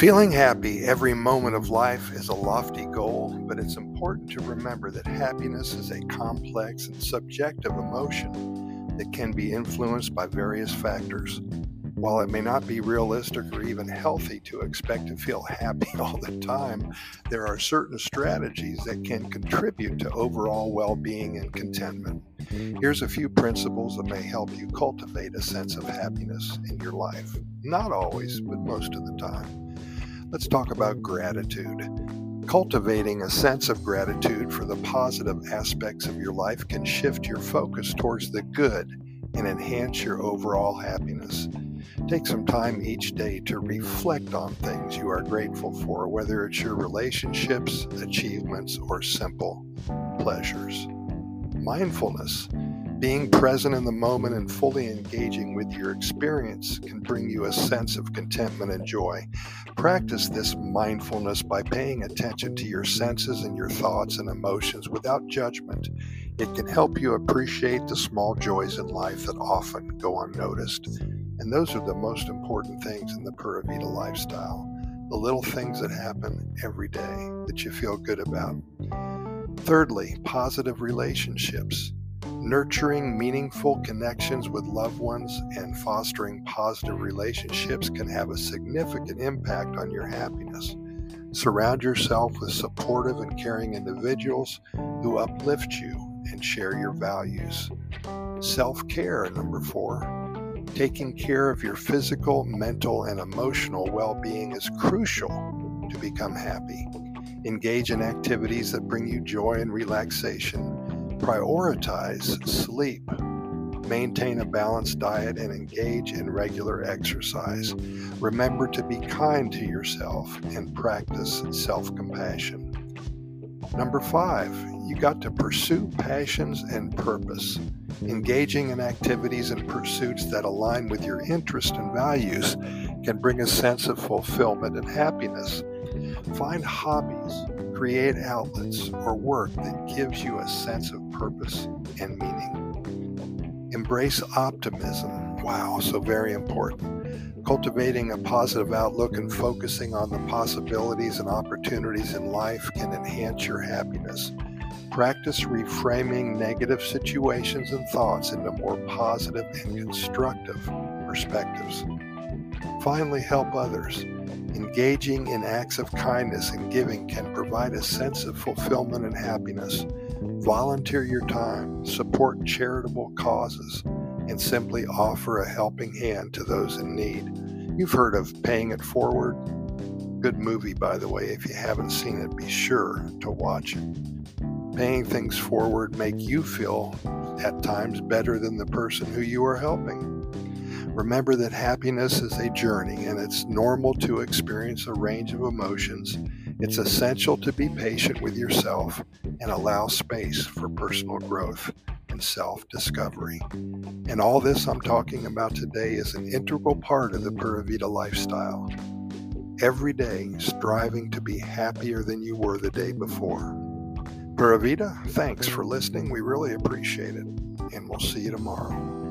Feeling happy every moment of life is a lofty goal, but it's important to remember that happiness is a complex and subjective emotion that can be influenced by various factors. While it may not be realistic or even healthy to expect to feel happy all the time, there are certain strategies that can contribute to overall well being and contentment. Here's a few principles that may help you cultivate a sense of happiness in your life. Not always, but most of the time. Let's talk about gratitude. Cultivating a sense of gratitude for the positive aspects of your life can shift your focus towards the good and enhance your overall happiness. Take some time each day to reflect on things you are grateful for, whether it's your relationships, achievements, or simple pleasures. Mindfulness, being present in the moment and fully engaging with your experience, can bring you a sense of contentment and joy. Practice this mindfulness by paying attention to your senses and your thoughts and emotions without judgment. It can help you appreciate the small joys in life that often go unnoticed. And those are the most important things in the Pura Vida lifestyle the little things that happen every day that you feel good about. Thirdly, positive relationships. Nurturing meaningful connections with loved ones and fostering positive relationships can have a significant impact on your happiness. Surround yourself with supportive and caring individuals who uplift you and share your values. Self care, number four. Taking care of your physical, mental, and emotional well being is crucial to become happy. Engage in activities that bring you joy and relaxation. Prioritize sleep. Maintain a balanced diet and engage in regular exercise. Remember to be kind to yourself and practice self compassion. Number five, you got to pursue passions and purpose. Engaging in activities and pursuits that align with your interests and values can bring a sense of fulfillment and happiness. Find hobbies, create outlets, or work that gives you a sense of purpose and meaning. Embrace optimism. Wow, so very important. Cultivating a positive outlook and focusing on the possibilities and opportunities in life can enhance your happiness. Practice reframing negative situations and thoughts into more positive and constructive perspectives. Finally, help others. Engaging in acts of kindness and giving can provide a sense of fulfillment and happiness. Volunteer your time, support charitable causes, and simply offer a helping hand to those in need. You've heard of Paying It Forward? Good movie, by the way. If you haven't seen it, be sure to watch it. Paying things forward make you feel at times better than the person who you are helping. Remember that happiness is a journey and it's normal to experience a range of emotions. It's essential to be patient with yourself and allow space for personal growth and self discovery. And all this I'm talking about today is an integral part of the Pura Vida lifestyle. Every day, striving to be happier than you were the day before. Pura Vida, thanks for listening. We really appreciate it. And we'll see you tomorrow.